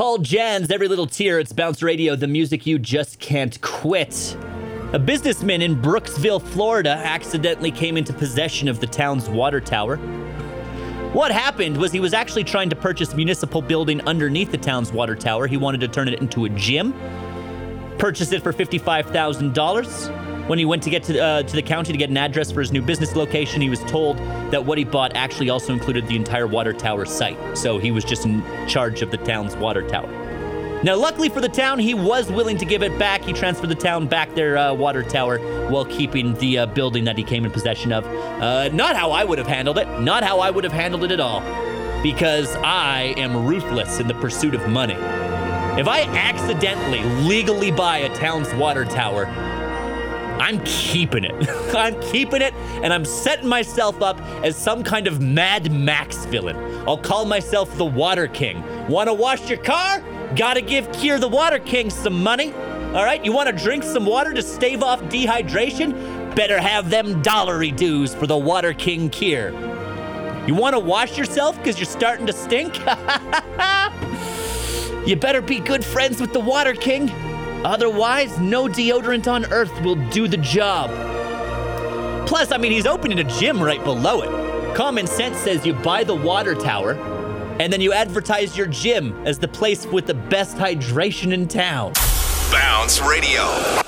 Paul Janz Every Little Tear. It's Bounce Radio, the music you just can't quit. A businessman in Brooksville, Florida, accidentally came into possession of the town's water tower. What happened was he was actually trying to purchase municipal building underneath the town's water tower. He wanted to turn it into a gym, purchased it for $55,000. When he went to get to, uh, to the county to get an address for his new business location, he was told that what he bought actually also included the entire water tower site. So he was just in charge of the town's water tower. Now, luckily for the town, he was willing to give it back. He transferred the town back their uh, water tower while keeping the uh, building that he came in possession of. Uh, not how I would have handled it. Not how I would have handled it at all. Because I am ruthless in the pursuit of money. If I accidentally legally buy a town's water tower, I'm keeping it. I'm keeping it, and I'm setting myself up as some kind of Mad Max villain. I'll call myself the Water King. Want to wash your car? Gotta give Kier the Water King some money. All right, you want to drink some water to stave off dehydration? Better have them dollary dues for the Water King Kier. You want to wash yourself because you're starting to stink? you better be good friends with the Water King. Otherwise, no deodorant on earth will do the job. Plus, I mean, he's opening a gym right below it. Common sense says you buy the water tower and then you advertise your gym as the place with the best hydration in town. Bounce Radio.